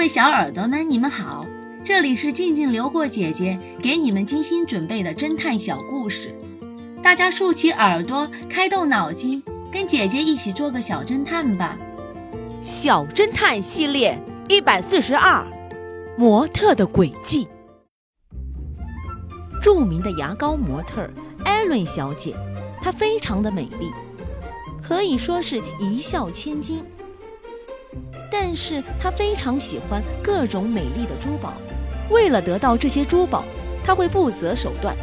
各位小耳朵们，你们好，这里是静静流过姐姐给你们精心准备的侦探小故事，大家竖起耳朵，开动脑筋，跟姐姐一起做个小侦探吧。小侦探系列一百四十二，模特的轨迹。著名的牙膏模特艾伦小姐，她非常的美丽，可以说是一笑千金。但是他非常喜欢各种美丽的珠宝，为了得到这些珠宝，他会不择手段。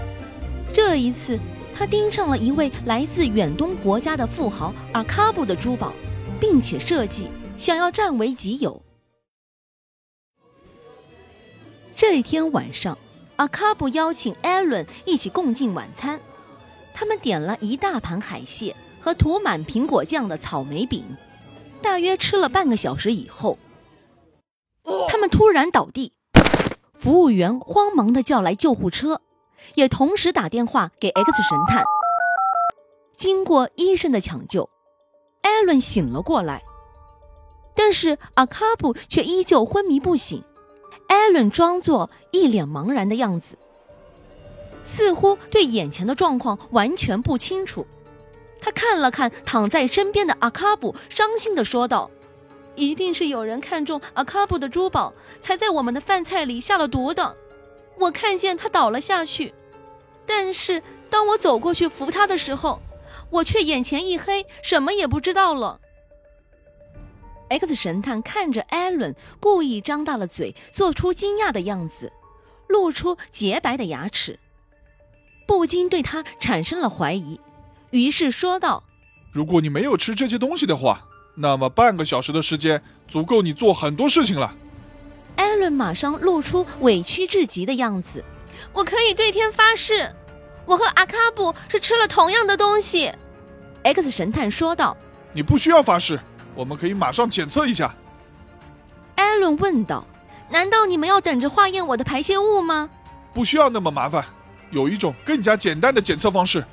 这一次，他盯上了一位来自远东国家的富豪阿卡布的珠宝，并且设计想要占为己有。这一天晚上，阿卡布邀请艾伦一起共进晚餐，他们点了一大盘海蟹和涂满苹果酱的草莓饼。大约吃了半个小时以后，他们突然倒地，服务员慌忙的叫来救护车，也同时打电话给 X 神探。经过医生的抢救，艾伦醒了过来，但是阿卡布却依旧昏迷不醒。艾伦装作一脸茫然的样子，似乎对眼前的状况完全不清楚。他看了看躺在身边的阿卡布，伤心地说道：“一定是有人看中阿卡布的珠宝，才在我们的饭菜里下了毒的。我看见他倒了下去，但是当我走过去扶他的时候，我却眼前一黑，什么也不知道了。”X 神探看着艾伦，故意张大了嘴，做出惊讶的样子，露出洁白的牙齿，不禁对他产生了怀疑。于是说道：“如果你没有吃这些东西的话，那么半个小时的时间足够你做很多事情了。”艾伦马上露出委屈至极的样子：“我可以对天发誓，我和阿卡布是吃了同样的东西。”X 神探说道：“你不需要发誓，我们可以马上检测一下。”艾伦问道：“难道你们要等着化验我的排泄物吗？”“不需要那么麻烦，有一种更加简单的检测方式。”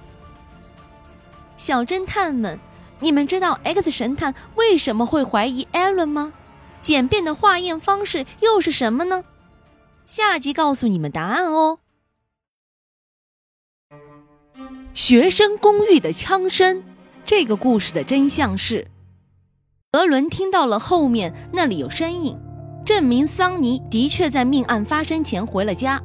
小侦探们，你们知道 X 神探为什么会怀疑艾伦吗？简便的化验方式又是什么呢？下集告诉你们答案哦。学生公寓的枪声，这个故事的真相是，德伦听到了后面那里有声音，证明桑尼的确在命案发生前回了家，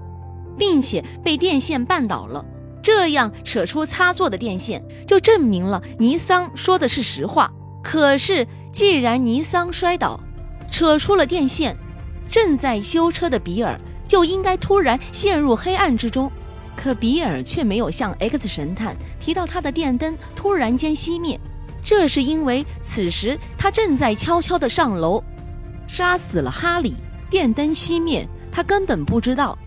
并且被电线绊倒了。这样扯出插座的电线，就证明了尼桑说的是实话。可是，既然尼桑摔倒，扯出了电线，正在修车的比尔就应该突然陷入黑暗之中。可比尔却没有向 X 神探提到他的电灯突然间熄灭，这是因为此时他正在悄悄地上楼，杀死了哈里。电灯熄灭，他根本不知道。